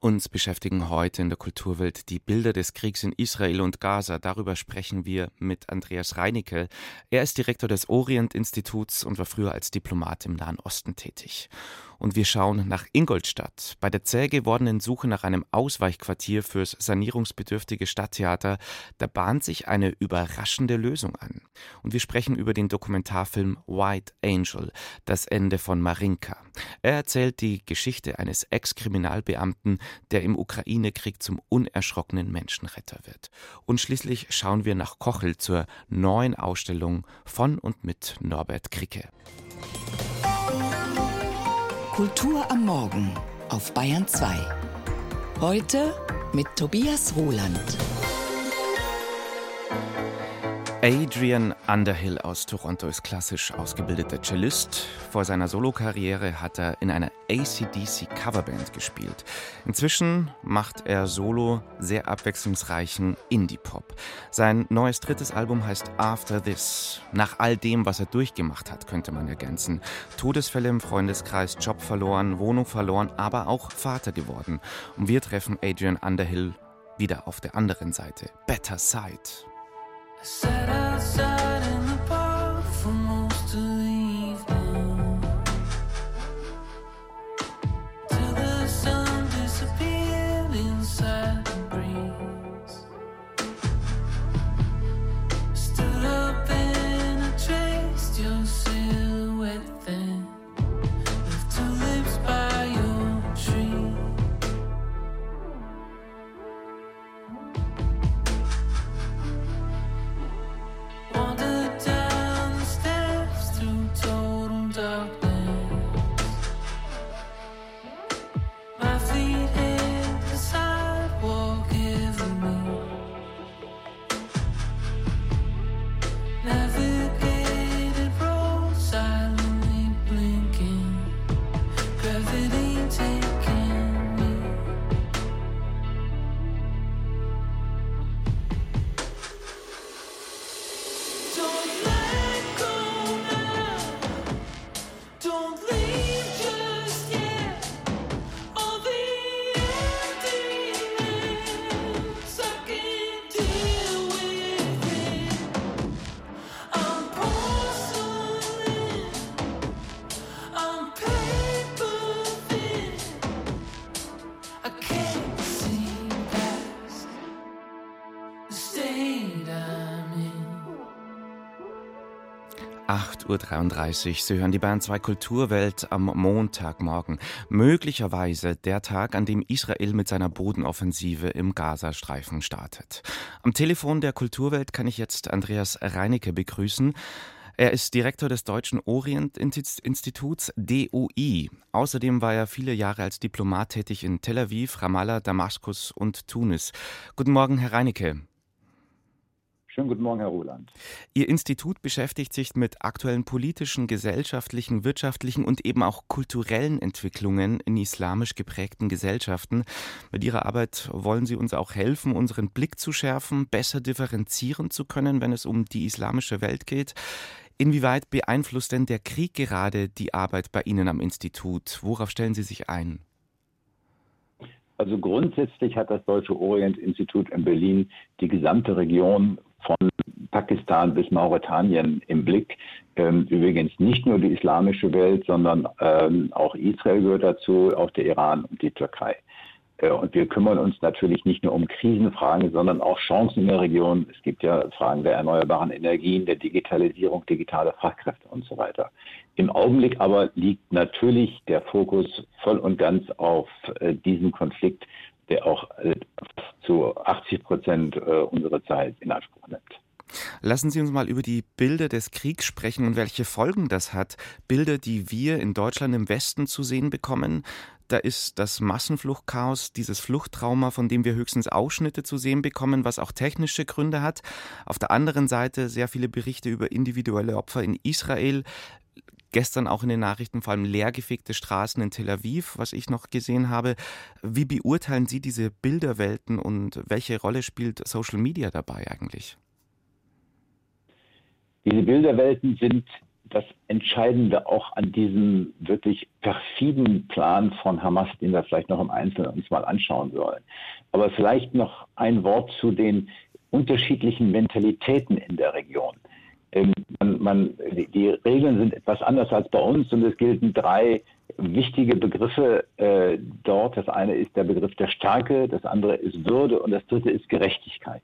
Uns beschäftigen heute in der Kulturwelt die Bilder des Kriegs in Israel und Gaza. Darüber sprechen wir mit Andreas Reinicke. Er ist Direktor des Orient-Instituts und war früher als Diplomat im Nahen Osten tätig und wir schauen nach Ingolstadt. Bei der zäh gewordenen Suche nach einem Ausweichquartier fürs sanierungsbedürftige Stadttheater, da bahnt sich eine überraschende Lösung an. Und wir sprechen über den Dokumentarfilm White Angel, das Ende von Marinka. Er erzählt die Geschichte eines Ex-Kriminalbeamten, der im Ukraine-Krieg zum unerschrockenen Menschenretter wird. Und schließlich schauen wir nach Kochel zur neuen Ausstellung von und mit Norbert Kricke. Kultur am Morgen auf Bayern 2. Heute mit Tobias Roland. Adrian Underhill aus Toronto ist klassisch ausgebildeter Cellist. Vor seiner Solokarriere hat er in einer ACDC Coverband gespielt. Inzwischen macht er solo sehr abwechslungsreichen Indie-Pop. Sein neues drittes Album heißt After This. Nach all dem, was er durchgemacht hat, könnte man ergänzen. Todesfälle im Freundeskreis, Job verloren, Wohnung verloren, aber auch Vater geworden. Und wir treffen Adrian Underhill wieder auf der anderen Seite. Better Side. Sat outside 8.33 Uhr. Sie hören die Bayern 2 Kulturwelt am Montagmorgen. Möglicherweise der Tag, an dem Israel mit seiner Bodenoffensive im Gazastreifen startet. Am Telefon der Kulturwelt kann ich jetzt Andreas Reinicke begrüßen. Er ist Direktor des Deutschen Orient-Instituts DOI. Außerdem war er viele Jahre als Diplomat tätig in Tel Aviv, Ramallah, Damaskus und Tunis. Guten Morgen, Herr Reinicke. Schönen guten Morgen, Herr Roland. Ihr Institut beschäftigt sich mit aktuellen politischen, gesellschaftlichen, wirtschaftlichen und eben auch kulturellen Entwicklungen in islamisch geprägten Gesellschaften. Mit Ihrer Arbeit wollen Sie uns auch helfen, unseren Blick zu schärfen, besser differenzieren zu können, wenn es um die islamische Welt geht. Inwieweit beeinflusst denn der Krieg gerade die Arbeit bei Ihnen am Institut? Worauf stellen Sie sich ein? Also grundsätzlich hat das Deutsche Orient-Institut in Berlin die gesamte Region von Pakistan bis Mauretanien im Blick. Ähm, übrigens nicht nur die islamische Welt, sondern ähm, auch Israel gehört dazu, auch der Iran und die Türkei. Äh, und wir kümmern uns natürlich nicht nur um Krisenfragen, sondern auch Chancen in der Region. Es gibt ja Fragen der erneuerbaren Energien, der Digitalisierung, digitale Fachkräfte und so weiter. Im Augenblick aber liegt natürlich der Fokus voll und ganz auf äh, diesen Konflikt, der auch zu 80 Prozent äh, unserer Zeit in Anspruch nimmt. Lassen Sie uns mal über die Bilder des Kriegs sprechen und welche Folgen das hat. Bilder, die wir in Deutschland im Westen zu sehen bekommen. Da ist das Massenfluchtchaos, dieses Fluchttrauma, von dem wir höchstens Ausschnitte zu sehen bekommen, was auch technische Gründe hat. Auf der anderen Seite sehr viele Berichte über individuelle Opfer in Israel. Gestern auch in den Nachrichten vor allem leergefegte Straßen in Tel Aviv, was ich noch gesehen habe. Wie beurteilen Sie diese Bilderwelten und welche Rolle spielt Social Media dabei eigentlich? Diese Bilderwelten sind das Entscheidende auch an diesem wirklich perfiden Plan von Hamas, den wir vielleicht noch im Einzelnen uns mal anschauen sollen. Aber vielleicht noch ein Wort zu den unterschiedlichen Mentalitäten in der Region. Ähm, man, man, die Regeln sind etwas anders als bei uns und es gelten drei wichtige Begriffe äh, dort. Das eine ist der Begriff der Stärke, das andere ist Würde und das dritte ist Gerechtigkeit.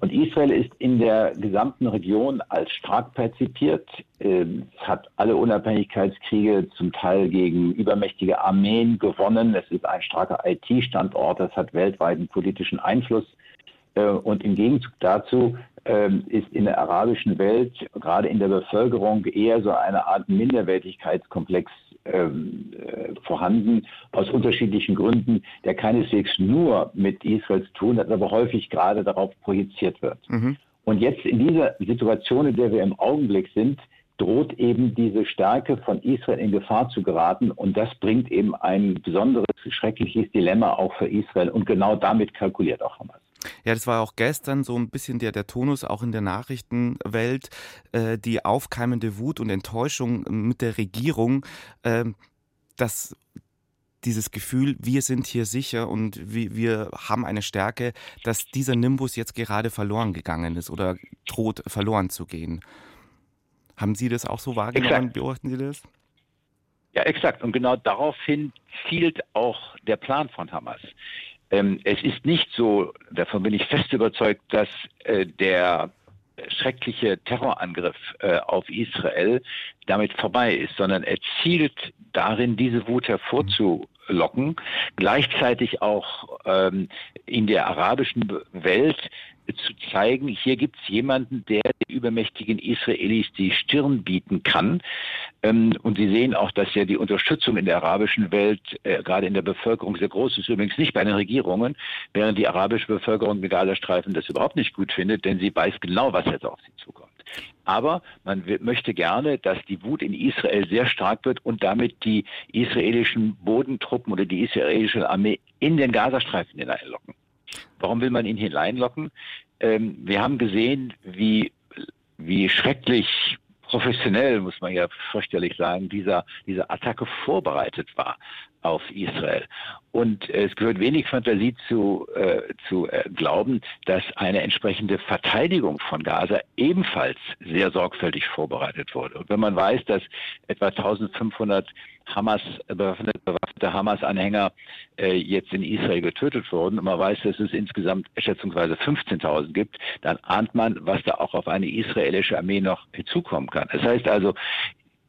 Und Israel ist in der gesamten Region als stark perzipiert. Ähm, es hat alle Unabhängigkeitskriege zum Teil gegen übermächtige Armeen gewonnen. Es ist ein starker IT-Standort. Es hat weltweiten politischen Einfluss. Äh, und im Gegenzug dazu ist in der arabischen Welt, gerade in der Bevölkerung, eher so eine Art Minderwertigkeitskomplex ähm, äh, vorhanden, aus unterschiedlichen Gründen, der keineswegs nur mit Israel zu tun hat, aber häufig gerade darauf projiziert wird. Mhm. Und jetzt in dieser Situation, in der wir im Augenblick sind, droht eben diese Stärke von Israel in Gefahr zu geraten. Und das bringt eben ein besonderes, schreckliches Dilemma auch für Israel. Und genau damit kalkuliert auch Hamas. Ja, das war auch gestern so ein bisschen der, der Tonus auch in der Nachrichtenwelt, äh, die aufkeimende Wut und Enttäuschung mit der Regierung, äh, dass dieses Gefühl, wir sind hier sicher und wir, wir haben eine Stärke, dass dieser Nimbus jetzt gerade verloren gegangen ist oder droht verloren zu gehen. Haben Sie das auch so wahrgenommen? Exakt. Beobachten Sie das? Ja, exakt. Und genau daraufhin zielt auch der Plan von Hamas. Ähm, es ist nicht so, davon bin ich fest überzeugt, dass äh, der schreckliche Terrorangriff äh, auf Israel damit vorbei ist, sondern er zielt darin, diese Wut hervorzulocken, gleichzeitig auch ähm, in der arabischen Welt zu zeigen, hier gibt es jemanden, der den übermächtigen Israelis die Stirn bieten kann. Ähm, und Sie sehen auch, dass ja die Unterstützung in der arabischen Welt, äh, gerade in der Bevölkerung, sehr groß ist. Übrigens nicht bei den Regierungen, während die arabische Bevölkerung im Gazastreifen das überhaupt nicht gut findet, denn sie weiß genau, was jetzt auf sie zukommt. Aber man möchte gerne, dass die Wut in Israel sehr stark wird und damit die israelischen Bodentruppen oder die israelische Armee in den Gazastreifen hineinlocken. Warum will man ihn hineinlocken? Ähm, wir haben gesehen, wie, wie schrecklich professionell, muss man ja fürchterlich sagen, dieser, diese Attacke vorbereitet war auf Israel. Und es gehört wenig Fantasie zu, äh, zu äh, glauben, dass eine entsprechende Verteidigung von Gaza ebenfalls sehr sorgfältig vorbereitet wurde. Und wenn man weiß, dass etwa 1500 Hamas, bewaffnete Hamas-Anhänger äh, jetzt in Israel getötet wurden und man weiß, dass es insgesamt schätzungsweise 15.000 gibt, dann ahnt man, was da auch auf eine israelische Armee noch hinzukommen kann. Das heißt also,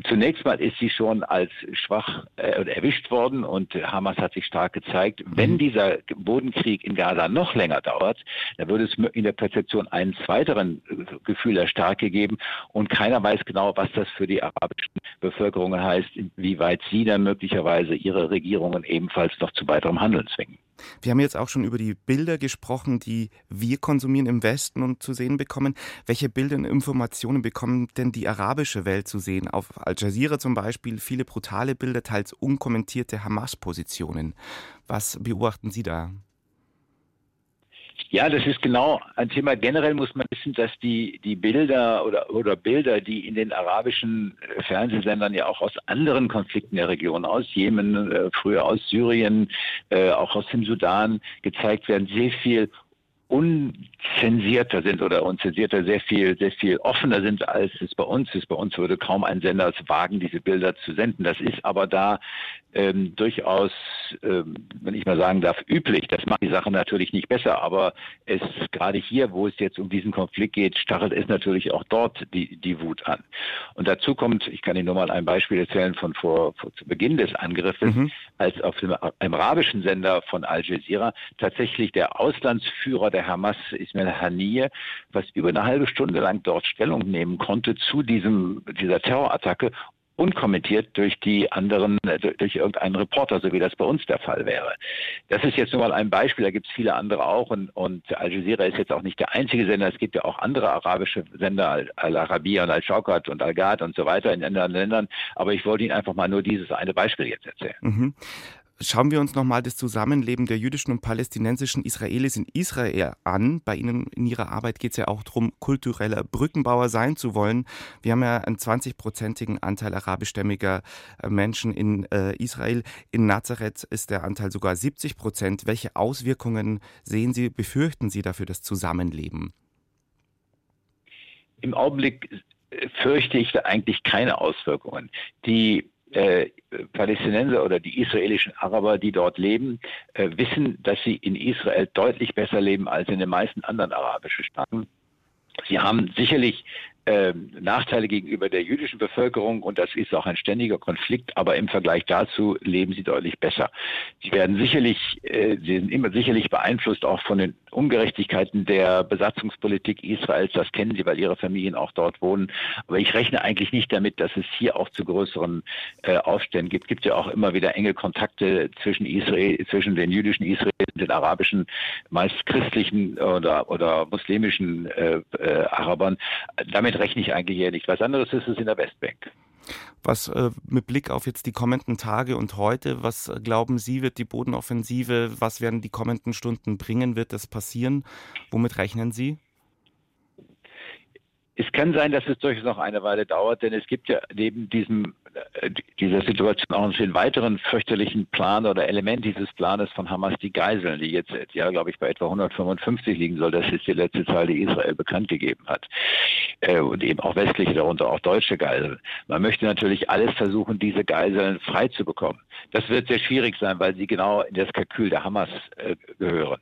Zunächst mal ist sie schon als schwach äh, erwischt worden und Hamas hat sich stark gezeigt. Wenn mhm. dieser Bodenkrieg in Gaza noch länger dauert, dann würde es in der Perzeption einen zweiteren äh, Gefühl der Stärke geben und keiner weiß genau, was das für die arabischen Bevölkerungen heißt, inwieweit sie dann möglicherweise ihre Regierungen ebenfalls noch zu weiterem Handeln zwingen. Wir haben jetzt auch schon über die Bilder gesprochen, die wir konsumieren im Westen und zu sehen bekommen. Welche Bilder und Informationen bekommt denn die arabische Welt zu sehen? Auf Al Jazeera zum Beispiel viele brutale Bilder, teils unkommentierte Hamas-Positionen. Was beobachten Sie da? Ja, das ist genau ein Thema. Generell muss man wissen, dass die, die Bilder oder, oder Bilder, die in den arabischen äh, Fernsehsendern ja auch aus anderen Konflikten der Region, aus Jemen, äh, früher aus Syrien, äh, auch aus dem Sudan gezeigt werden, sehr viel unzensierter sind oder unzensierter sehr viel, sehr viel offener sind, als es bei uns ist. Bei uns würde kaum ein Sender es wagen, diese Bilder zu senden. Das ist aber da ähm, durchaus, ähm, wenn ich mal sagen darf, üblich. Das macht die Sache natürlich nicht besser, aber es gerade hier, wo es jetzt um diesen Konflikt geht, stachelt es natürlich auch dort die, die Wut an. Und dazu kommt, ich kann Ihnen nur mal ein Beispiel erzählen von vor, vor zu Beginn des Angriffes, mhm. als auf dem arabischen Sender von Al Jazeera tatsächlich der Auslandsführer der Hamas, Ismail Haniyeh, was über eine halbe Stunde lang dort Stellung nehmen konnte zu diesem, dieser Terrorattacke unkommentiert durch die anderen, äh, durch irgendeinen Reporter, so wie das bei uns der Fall wäre. Das ist jetzt nur mal ein Beispiel, da gibt es viele andere auch und, und Al Jazeera ist jetzt auch nicht der einzige Sender, es gibt ja auch andere arabische Sender, Al-Arabiya und Al-Shaukat und Al-Gad und so weiter in anderen Ländern, aber ich wollte Ihnen einfach mal nur dieses eine Beispiel jetzt erzählen. Mhm. Schauen wir uns nochmal das Zusammenleben der jüdischen und palästinensischen Israelis in Israel an. Bei Ihnen in Ihrer Arbeit geht es ja auch darum, kultureller Brückenbauer sein zu wollen. Wir haben ja einen 20-prozentigen Anteil arabischstämmiger äh, Menschen in äh, Israel. In Nazareth ist der Anteil sogar 70 Prozent. Welche Auswirkungen sehen Sie, befürchten Sie dafür das Zusammenleben? Im Augenblick äh, fürchte ich da eigentlich keine Auswirkungen. Die äh, Palästinenser oder die israelischen Araber, die dort leben, äh, wissen, dass sie in Israel deutlich besser leben als in den meisten anderen arabischen Staaten. Sie haben sicherlich äh, Nachteile gegenüber der jüdischen Bevölkerung und das ist auch ein ständiger Konflikt, aber im Vergleich dazu leben sie deutlich besser. Sie werden sicherlich, äh, sie sind immer sicherlich beeinflusst auch von den Ungerechtigkeiten der Besatzungspolitik Israels. Das kennen sie, weil ihre Familien auch dort wohnen. Aber ich rechne eigentlich nicht damit, dass es hier auch zu größeren äh, Aufständen gibt. Es gibt ja auch immer wieder enge Kontakte zwischen Israel, zwischen den jüdischen Israelis und den arabischen, meist christlichen oder, oder muslimischen äh, äh, Arabern. Damit damit rechne ich eigentlich eher nicht. Was anderes ist es in der Westbank. Was äh, mit Blick auf jetzt die kommenden Tage und heute, was äh, glauben Sie, wird die Bodenoffensive, was werden die kommenden Stunden bringen? Wird das passieren? Womit rechnen Sie? Es kann sein, dass es durchaus noch eine Weile dauert, denn es gibt ja neben diesem, äh, dieser Situation auch einen weiteren fürchterlichen Plan oder Element dieses Planes von Hamas, die Geiseln, die jetzt, ja, glaube ich, bei etwa 155 liegen soll. Das ist die letzte Zahl, die Israel bekannt gegeben hat. Äh, und eben auch westliche, darunter auch deutsche Geiseln. Man möchte natürlich alles versuchen, diese Geiseln frei zu bekommen. Das wird sehr schwierig sein, weil sie genau in das Kalkül der Hamas äh, gehören.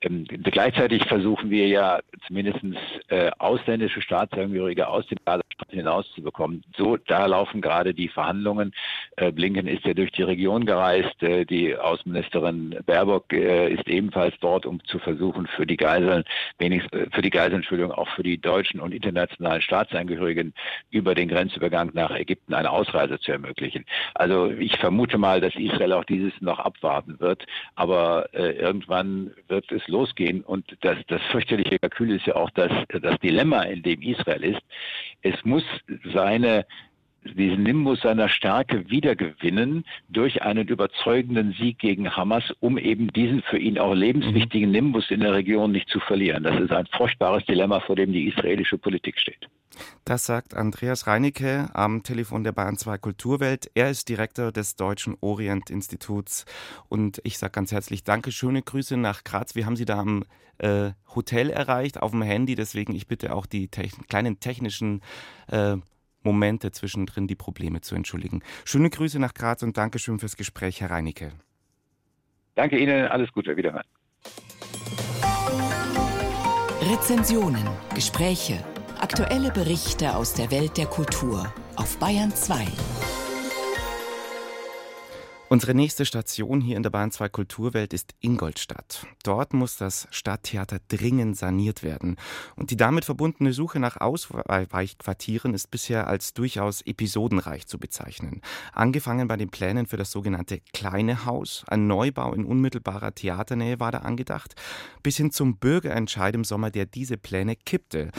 Ähm, gleichzeitig versuchen wir ja zumindest äh, ausländische Staatsangehörige aus dem Gazastreifen hinauszubekommen. So, da laufen gerade die Verhandlungen. Äh, Blinken ist ja durch die Region gereist. Äh, die Außenministerin Baerbock äh, ist ebenfalls dort, um zu versuchen, für die Geiseln, wenigstens äh, für die Geiseln, Entschuldigung, auch für die deutschen und internationalen Staatsangehörigen über den Grenzübergang nach Ägypten eine Ausreise zu ermöglichen. Also ich vermute mal, dass Israel auch dieses noch abwarten wird. Aber äh, irgendwann wird es losgehen. Und das, das fürchterliche Kalkül ist ja auch das, das Dilemma, in dem Israel ist. Es muss seine diesen Nimbus seiner Stärke wiedergewinnen durch einen überzeugenden Sieg gegen Hamas, um eben diesen für ihn auch lebenswichtigen Nimbus in der Region nicht zu verlieren. Das ist ein furchtbares Dilemma, vor dem die israelische Politik steht. Das sagt Andreas Reinecke am Telefon der Bayern 2 Kulturwelt. Er ist Direktor des Deutschen Orient-Instituts. Und ich sage ganz herzlich Danke, schöne Grüße nach Graz. Wir haben Sie da am äh, Hotel erreicht, auf dem Handy. Deswegen ich bitte auch die techn kleinen technischen äh, Momente zwischendrin die Probleme zu entschuldigen. Schöne Grüße nach Graz und Dankeschön fürs Gespräch, Herr Reinecke. Danke Ihnen, alles Gute, wiederhören. Rezensionen, Gespräche, aktuelle Berichte aus der Welt der Kultur auf Bayern 2. Unsere nächste Station hier in der Bahn 2 Kulturwelt ist Ingolstadt. Dort muss das Stadttheater dringend saniert werden. Und die damit verbundene Suche nach Ausweichquartieren ist bisher als durchaus episodenreich zu bezeichnen. Angefangen bei den Plänen für das sogenannte Kleine Haus, ein Neubau in unmittelbarer Theaternähe war da angedacht, bis hin zum Bürgerentscheid im Sommer, der diese Pläne kippte.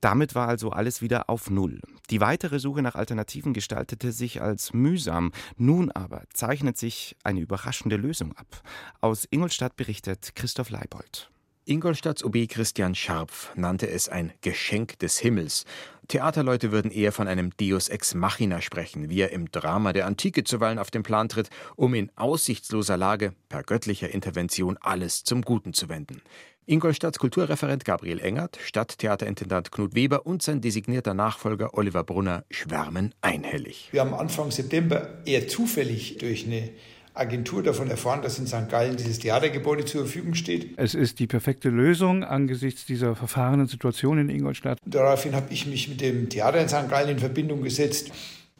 Damit war also alles wieder auf Null. Die weitere Suche nach Alternativen gestaltete sich als mühsam. Nun aber zeichnet sich eine überraschende Lösung ab. Aus Ingolstadt berichtet Christoph Leibold. Ingolstadts OB Christian Scharpf nannte es ein Geschenk des Himmels. Theaterleute würden eher von einem Deus ex machina sprechen, wie er im Drama der Antike zuweilen auf den Plan tritt, um in aussichtsloser Lage per göttlicher Intervention alles zum Guten zu wenden. Ingolstadts Kulturreferent Gabriel Engert, Stadttheaterintendant Knut Weber und sein designierter Nachfolger Oliver Brunner schwärmen einhellig. Wir haben Anfang September eher zufällig durch eine Agentur davon erfahren, dass in St. Gallen dieses Theatergebäude zur Verfügung steht. Es ist die perfekte Lösung angesichts dieser verfahrenen Situation in Ingolstadt. Daraufhin habe ich mich mit dem Theater in St. Gallen in Verbindung gesetzt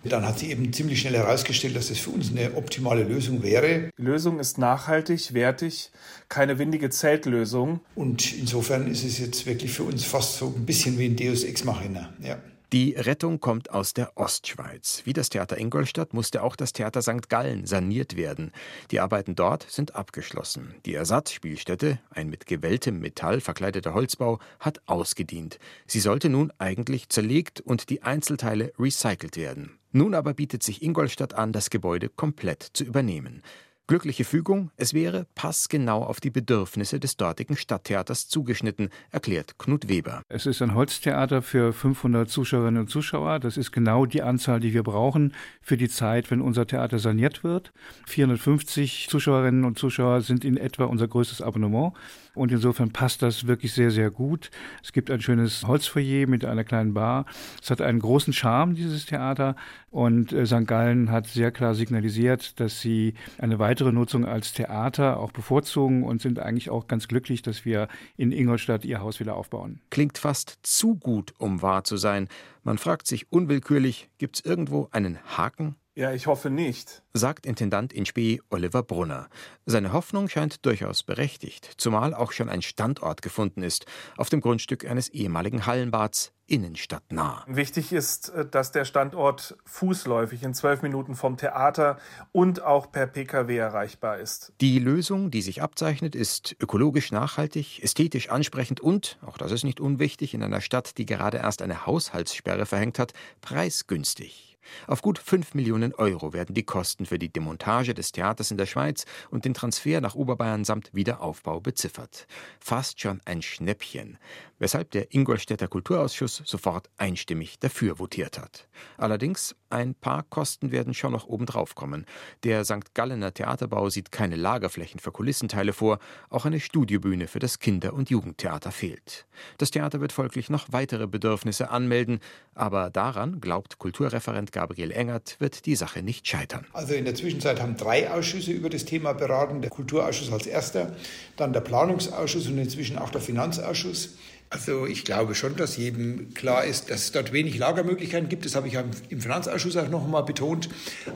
dann hat sich eben ziemlich schnell herausgestellt, dass das für uns eine optimale Lösung wäre. Die Lösung ist nachhaltig, wertig, keine windige Zeltlösung. Und insofern ist es jetzt wirklich für uns fast so ein bisschen wie ein Deus Ex Machina. Ja. Die Rettung kommt aus der Ostschweiz. Wie das Theater Ingolstadt musste auch das Theater St. Gallen saniert werden. Die Arbeiten dort sind abgeschlossen. Die Ersatzspielstätte, ein mit gewelltem Metall verkleideter Holzbau, hat ausgedient. Sie sollte nun eigentlich zerlegt und die Einzelteile recycelt werden. Nun aber bietet sich Ingolstadt an, das Gebäude komplett zu übernehmen. Glückliche Fügung, es wäre passgenau auf die Bedürfnisse des dortigen Stadttheaters zugeschnitten, erklärt Knut Weber. Es ist ein Holztheater für 500 Zuschauerinnen und Zuschauer. Das ist genau die Anzahl, die wir brauchen für die Zeit, wenn unser Theater saniert wird. 450 Zuschauerinnen und Zuschauer sind in etwa unser größtes Abonnement. Und insofern passt das wirklich sehr, sehr gut. Es gibt ein schönes Holzfoyer mit einer kleinen Bar. Es hat einen großen Charme, dieses Theater. Und äh, St. Gallen hat sehr klar signalisiert, dass sie eine weitere Nutzung als Theater auch bevorzugen und sind eigentlich auch ganz glücklich, dass wir in Ingolstadt ihr Haus wieder aufbauen. Klingt fast zu gut, um wahr zu sein. Man fragt sich unwillkürlich, gibt es irgendwo einen Haken? Ja, ich hoffe nicht, sagt Intendant in Spee Oliver Brunner. Seine Hoffnung scheint durchaus berechtigt, zumal auch schon ein Standort gefunden ist, auf dem Grundstück eines ehemaligen Hallenbads, innenstadtnah. Wichtig ist, äh, dass der Standort fußläufig in zwölf Minuten vom Theater und auch per Pkw erreichbar ist. Die Lösung, die sich abzeichnet, ist ökologisch nachhaltig, ästhetisch ansprechend und, auch das ist nicht unwichtig, in einer Stadt, die gerade erst eine Haushaltssperre verhängt hat, preisgünstig. Auf gut 5 Millionen Euro werden die Kosten für die Demontage des Theaters in der Schweiz und den Transfer nach Oberbayern samt Wiederaufbau beziffert. Fast schon ein Schnäppchen, weshalb der Ingolstädter Kulturausschuss sofort einstimmig dafür votiert hat. Allerdings, ein paar Kosten werden schon noch obendrauf kommen. Der St. Gallener Theaterbau sieht keine Lagerflächen für Kulissenteile vor, auch eine Studiobühne für das Kinder- und Jugendtheater fehlt. Das Theater wird folglich noch weitere Bedürfnisse anmelden, aber daran, glaubt Kulturreferent Gabriel Engert, wird die Sache nicht scheitern. Also in der Zwischenzeit haben drei Ausschüsse über das Thema beraten, der Kulturausschuss als erster, dann der Planungsausschuss und inzwischen auch der Finanzausschuss. Also ich glaube schon, dass jedem klar ist, dass es dort wenig Lagermöglichkeiten gibt. Das habe ich im Finanzausschuss auch noch einmal betont.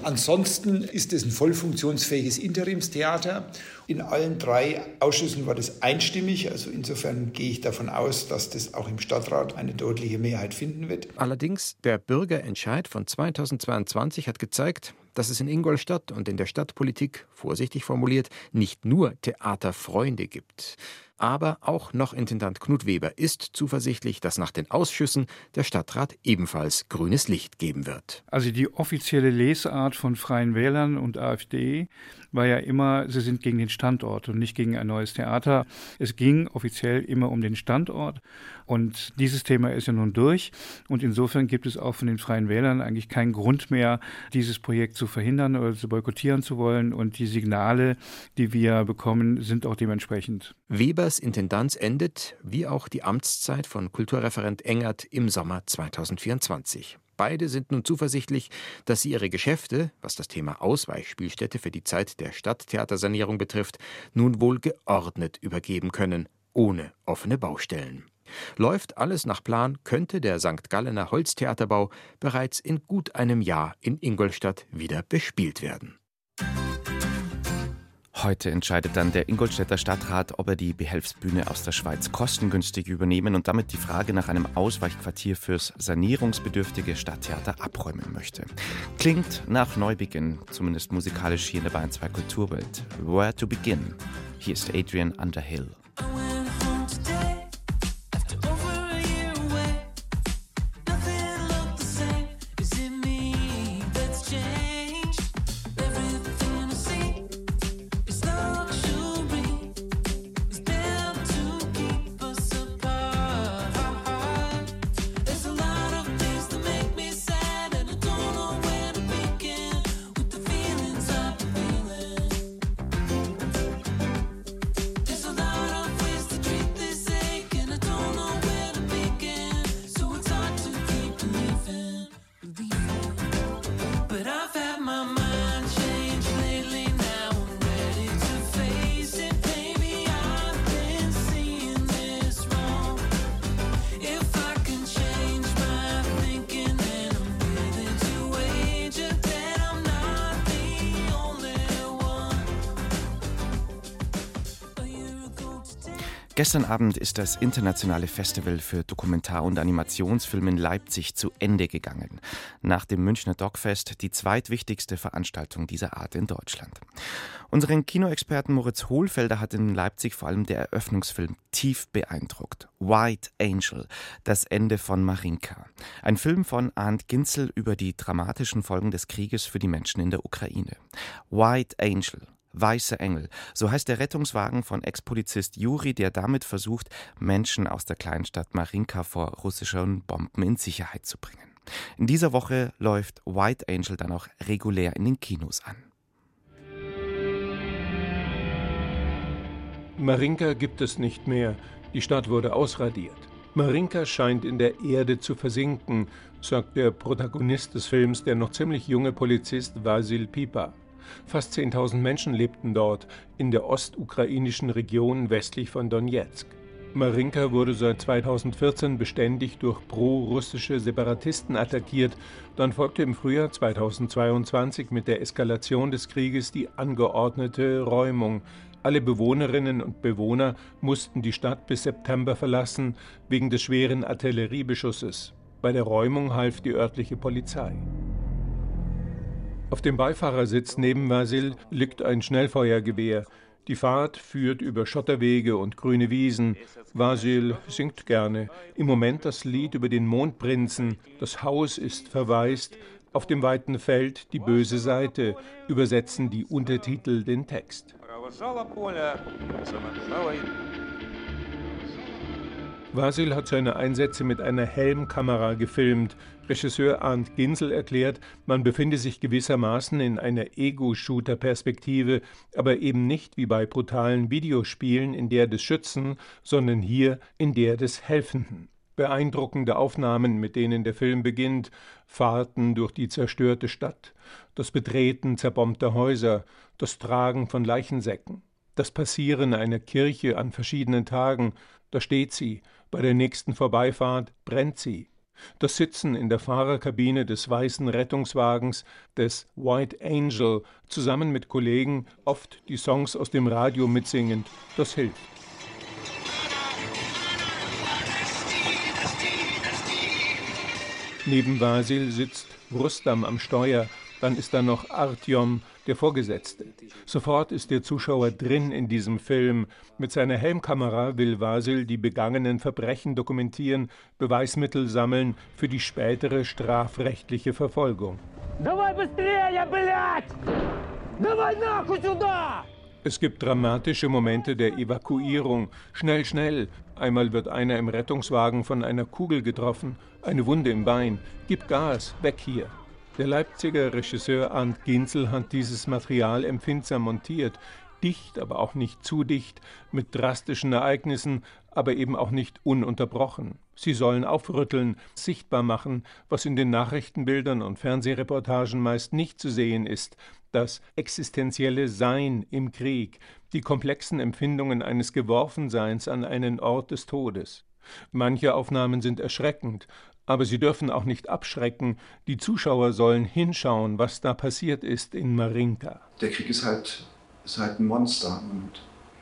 Ansonsten ist es ein voll funktionsfähiges Interimstheater. In allen drei Ausschüssen war das einstimmig. Also insofern gehe ich davon aus, dass das auch im Stadtrat eine deutliche Mehrheit finden wird. Allerdings, der Bürgerentscheid von 2022 hat gezeigt, dass es in Ingolstadt und in der Stadtpolitik, vorsichtig formuliert, nicht nur Theaterfreunde gibt. Aber auch noch Intendant Knut Weber ist zuversichtlich, dass nach den Ausschüssen der Stadtrat ebenfalls grünes Licht geben wird. Also die offizielle Lesart von Freien Wählern und AfD war ja immer, sie sind gegen den Standort und nicht gegen ein neues Theater. Es ging offiziell immer um den Standort und dieses Thema ist ja nun durch und insofern gibt es auch von den Freien Wählern eigentlich keinen Grund mehr, dieses Projekt zu verhindern oder zu boykottieren zu wollen und die Signale, die wir bekommen, sind auch dementsprechend. Webers Intendanz endet, wie auch die Amtszeit von Kulturreferent Engert im Sommer 2024. Beide sind nun zuversichtlich, dass sie ihre Geschäfte, was das Thema Ausweichspielstätte für die Zeit der Stadttheatersanierung betrifft, nun wohl geordnet übergeben können, ohne offene Baustellen. Läuft alles nach Plan, könnte der St. Gallener Holztheaterbau bereits in gut einem Jahr in Ingolstadt wieder bespielt werden. Heute entscheidet dann der Ingolstädter Stadtrat, ob er die Behelfsbühne aus der Schweiz kostengünstig übernehmen und damit die Frage nach einem Ausweichquartier fürs sanierungsbedürftige Stadttheater abräumen möchte. Klingt nach Neubeginn, zumindest musikalisch hier in der Bayern 2 Kulturwelt. Where to begin? Hier ist Adrian Underhill. Gestern Abend ist das internationale Festival für Dokumentar- und Animationsfilm in Leipzig zu Ende gegangen. Nach dem Münchner Dogfest die zweitwichtigste Veranstaltung dieser Art in Deutschland. Unseren Kinoexperten Moritz Hohlfelder hat in Leipzig vor allem der Eröffnungsfilm tief beeindruckt. White Angel, das Ende von Marinka. Ein Film von Arndt Ginzel über die dramatischen Folgen des Krieges für die Menschen in der Ukraine. White Angel Weiße Engel. So heißt der Rettungswagen von Ex-Polizist Juri, der damit versucht, Menschen aus der Kleinstadt Marinka vor russischen Bomben in Sicherheit zu bringen. In dieser Woche läuft White Angel dann auch regulär in den Kinos an. Marinka gibt es nicht mehr. Die Stadt wurde ausradiert. Marinka scheint in der Erde zu versinken, sagt der Protagonist des Films, der noch ziemlich junge Polizist Vasil Pipa. Fast 10.000 Menschen lebten dort, in der ostukrainischen Region westlich von Donetsk. Marinka wurde seit 2014 beständig durch pro-russische Separatisten attackiert. Dann folgte im Frühjahr 2022 mit der Eskalation des Krieges die angeordnete Räumung. Alle Bewohnerinnen und Bewohner mussten die Stadt bis September verlassen, wegen des schweren Artilleriebeschusses. Bei der Räumung half die örtliche Polizei. Auf dem Beifahrersitz neben Vasil liegt ein Schnellfeuergewehr. Die Fahrt führt über Schotterwege und grüne Wiesen. Vasil singt gerne. Im Moment das Lied über den Mondprinzen. Das Haus ist verwaist. Auf dem weiten Feld die böse Seite. Übersetzen die Untertitel den Text. Vasil hat seine Einsätze mit einer Helmkamera gefilmt. Regisseur Arndt Ginsel erklärt, man befinde sich gewissermaßen in einer Ego-Shooter-Perspektive, aber eben nicht wie bei brutalen Videospielen in der des Schützen, sondern hier in der des Helfenden. Beeindruckende Aufnahmen, mit denen der Film beginnt, Fahrten durch die zerstörte Stadt, das Betreten zerbombter Häuser, das Tragen von Leichensäcken, das Passieren einer Kirche an verschiedenen Tagen, da steht sie, bei der nächsten Vorbeifahrt brennt sie. Das Sitzen in der Fahrerkabine des weißen Rettungswagens des White Angel zusammen mit Kollegen, oft die Songs aus dem Radio mitsingend, das hilft. Neben Vasil sitzt Rustam am Steuer, dann ist da noch Artyom, der Vorgesetzte. Sofort ist der Zuschauer drin in diesem Film. Mit seiner Helmkamera will Vasil die begangenen Verbrechen dokumentieren, Beweismittel sammeln für die spätere strafrechtliche Verfolgung. Es gibt dramatische Momente der Evakuierung. Schnell, schnell. Einmal wird einer im Rettungswagen von einer Kugel getroffen, eine Wunde im Bein. Gib Gas, weg hier. Der Leipziger Regisseur Arndt Ginzel hat dieses Material empfindsam montiert, dicht, aber auch nicht zu dicht, mit drastischen Ereignissen, aber eben auch nicht ununterbrochen. Sie sollen aufrütteln, sichtbar machen, was in den Nachrichtenbildern und Fernsehreportagen meist nicht zu sehen ist, das existenzielle Sein im Krieg, die komplexen Empfindungen eines Geworfenseins an einen Ort des Todes. Manche Aufnahmen sind erschreckend, aber sie dürfen auch nicht abschrecken. Die Zuschauer sollen hinschauen, was da passiert ist in Marinka. Der Krieg ist halt, ist halt ein Monster und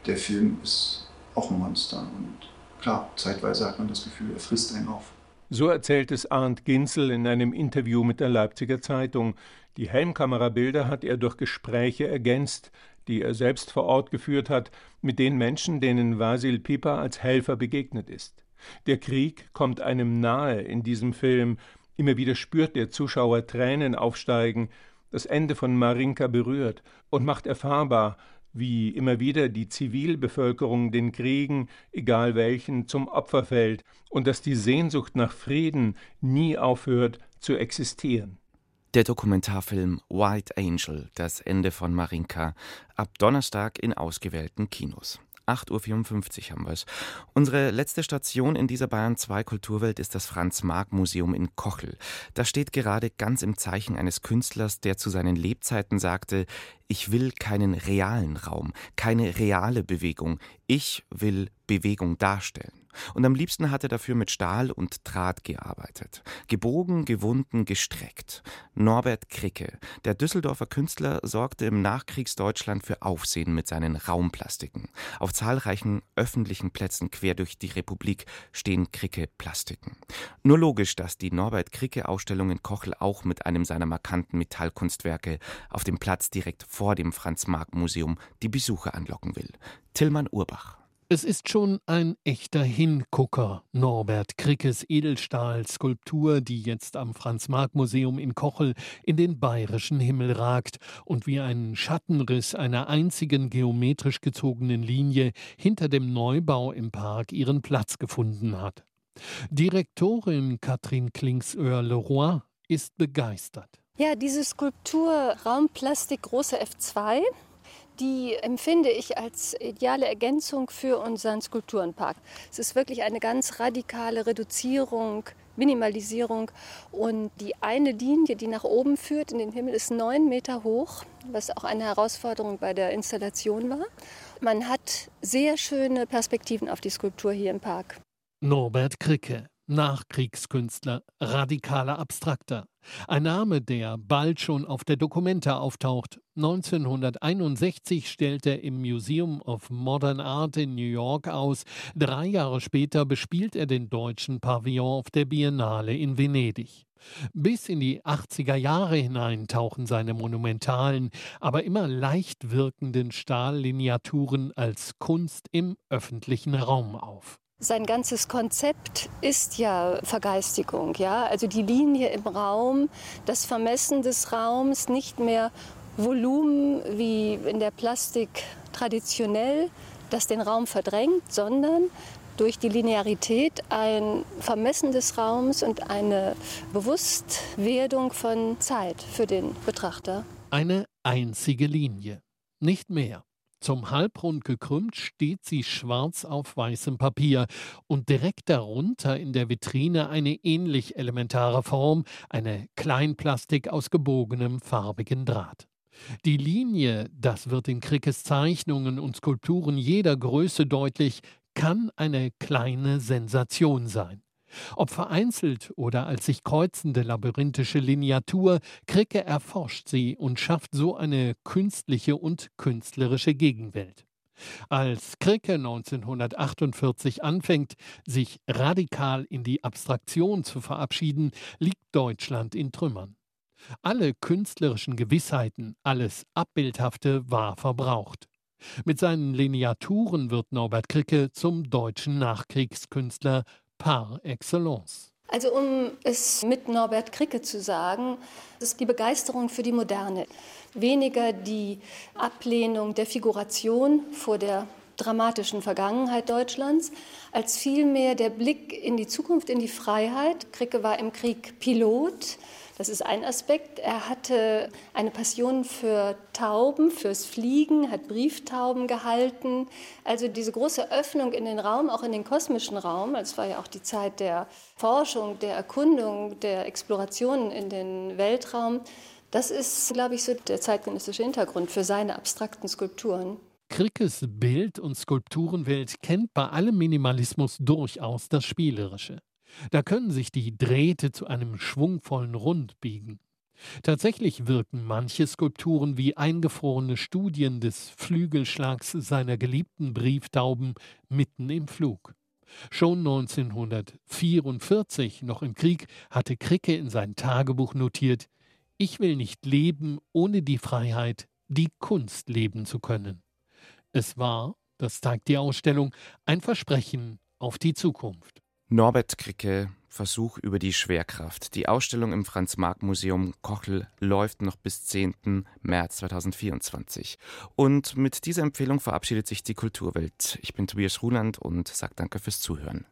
der Film ist auch ein Monster. Und klar, zeitweise hat man das Gefühl, er frisst einen auf. So erzählt es Arndt Ginzel in einem Interview mit der Leipziger Zeitung. Die Helmkamerabilder hat er durch Gespräche ergänzt, die er selbst vor Ort geführt hat, mit den Menschen, denen Vasil Pipa als Helfer begegnet ist. Der Krieg kommt einem nahe in diesem Film. Immer wieder spürt der Zuschauer Tränen aufsteigen. Das Ende von Marinka berührt und macht erfahrbar, wie immer wieder die Zivilbevölkerung den Kriegen, egal welchen, zum Opfer fällt und dass die Sehnsucht nach Frieden nie aufhört zu existieren. Der Dokumentarfilm White Angel, das Ende von Marinka, ab Donnerstag in ausgewählten Kinos. 8.54 Uhr haben wir es. Unsere letzte Station in dieser Bayern 2 Kulturwelt ist das Franz-Marc-Museum in Kochel. Das steht gerade ganz im Zeichen eines Künstlers, der zu seinen Lebzeiten sagte, ich will keinen realen Raum, keine reale Bewegung, ich will Bewegung darstellen. Und am liebsten hat er dafür mit Stahl und Draht gearbeitet. Gebogen, gewunden, gestreckt. Norbert Kricke, der Düsseldorfer Künstler, sorgte im Nachkriegsdeutschland für Aufsehen mit seinen Raumplastiken. Auf zahlreichen öffentlichen Plätzen quer durch die Republik stehen Kricke-Plastiken. Nur logisch, dass die Norbert Kricke-Ausstellung in Kochel auch mit einem seiner markanten Metallkunstwerke auf dem Platz direkt vor dem Franz-Marc-Museum die Besucher anlocken will. Tillmann Urbach. Es ist schon ein echter Hingucker, Norbert Krickes Edelstahlskulptur, die jetzt am Franz-Marc-Museum in Kochel in den bayerischen Himmel ragt und wie ein Schattenriss einer einzigen geometrisch gezogenen Linie hinter dem Neubau im Park ihren Platz gefunden hat. Direktorin Katrin Klingsöhr-Leroy ist begeistert. Ja, diese Skulptur Raumplastik große F2 die empfinde ich als ideale Ergänzung für unseren Skulpturenpark. Es ist wirklich eine ganz radikale Reduzierung, Minimalisierung. Und die eine Linie, die nach oben führt in den Himmel, ist neun Meter hoch, was auch eine Herausforderung bei der Installation war. Man hat sehr schöne Perspektiven auf die Skulptur hier im Park. Norbert Kricke, Nachkriegskünstler, radikaler Abstrakter. Ein Name, der bald schon auf der Dokumenta auftaucht. 1961 stellt er im Museum of Modern Art in New York aus. Drei Jahre später bespielt er den deutschen Pavillon auf der Biennale in Venedig. Bis in die 80er Jahre hinein tauchen seine monumentalen, aber immer leicht wirkenden Stahllineaturen als Kunst im öffentlichen Raum auf. Sein ganzes Konzept ist ja Vergeistigung, ja, also die Linie im Raum, das Vermessen des Raums, nicht mehr Volumen wie in der Plastik traditionell, das den Raum verdrängt, sondern durch die Linearität ein Vermessen des Raums und eine Bewusstwerdung von Zeit für den Betrachter. Eine einzige Linie, nicht mehr. Zum Halbrund gekrümmt steht sie schwarz auf weißem Papier und direkt darunter in der Vitrine eine ähnlich elementare Form, eine Kleinplastik aus gebogenem farbigen Draht. Die Linie, das wird in Krickes Zeichnungen und Skulpturen jeder Größe deutlich, kann eine kleine Sensation sein. Ob vereinzelt oder als sich kreuzende labyrinthische Lineatur, Kricke erforscht sie und schafft so eine künstliche und künstlerische Gegenwelt. Als Kricke 1948 anfängt, sich radikal in die Abstraktion zu verabschieden, liegt Deutschland in Trümmern. Alle künstlerischen Gewissheiten, alles Abbildhafte war verbraucht. Mit seinen Lineaturen wird Norbert Kricke zum deutschen Nachkriegskünstler par excellence. Also um es mit Norbert Kricke zu sagen, ist die Begeisterung für die Moderne. Weniger die Ablehnung der Figuration vor der dramatischen Vergangenheit Deutschlands, als vielmehr der Blick in die Zukunft, in die Freiheit. Kricke war im Krieg Pilot, das ist ein Aspekt. Er hatte eine Passion für Tauben, fürs Fliegen, hat Brieftauben gehalten. Also diese große Öffnung in den Raum, auch in den kosmischen Raum. Es war ja auch die Zeit der Forschung, der Erkundung, der Exploration in den Weltraum. Das ist, glaube ich, so der zeitgenössische Hintergrund für seine abstrakten Skulpturen. Krickes Bild- und Skulpturenwelt kennt bei allem Minimalismus durchaus das Spielerische. Da können sich die Drähte zu einem schwungvollen Rund biegen. Tatsächlich wirken manche Skulpturen wie eingefrorene Studien des Flügelschlags seiner geliebten Brieftauben mitten im Flug. Schon 1944, noch im Krieg, hatte Kricke in sein Tagebuch notiert, ich will nicht leben ohne die Freiheit, die Kunst leben zu können. Es war, das zeigt die Ausstellung, ein Versprechen auf die Zukunft. Norbert Kricke, Versuch über die Schwerkraft. Die Ausstellung im Franz-Marc-Museum Kochel läuft noch bis 10. März 2024. Und mit dieser Empfehlung verabschiedet sich die Kulturwelt. Ich bin Tobias Ruland und sage danke fürs Zuhören.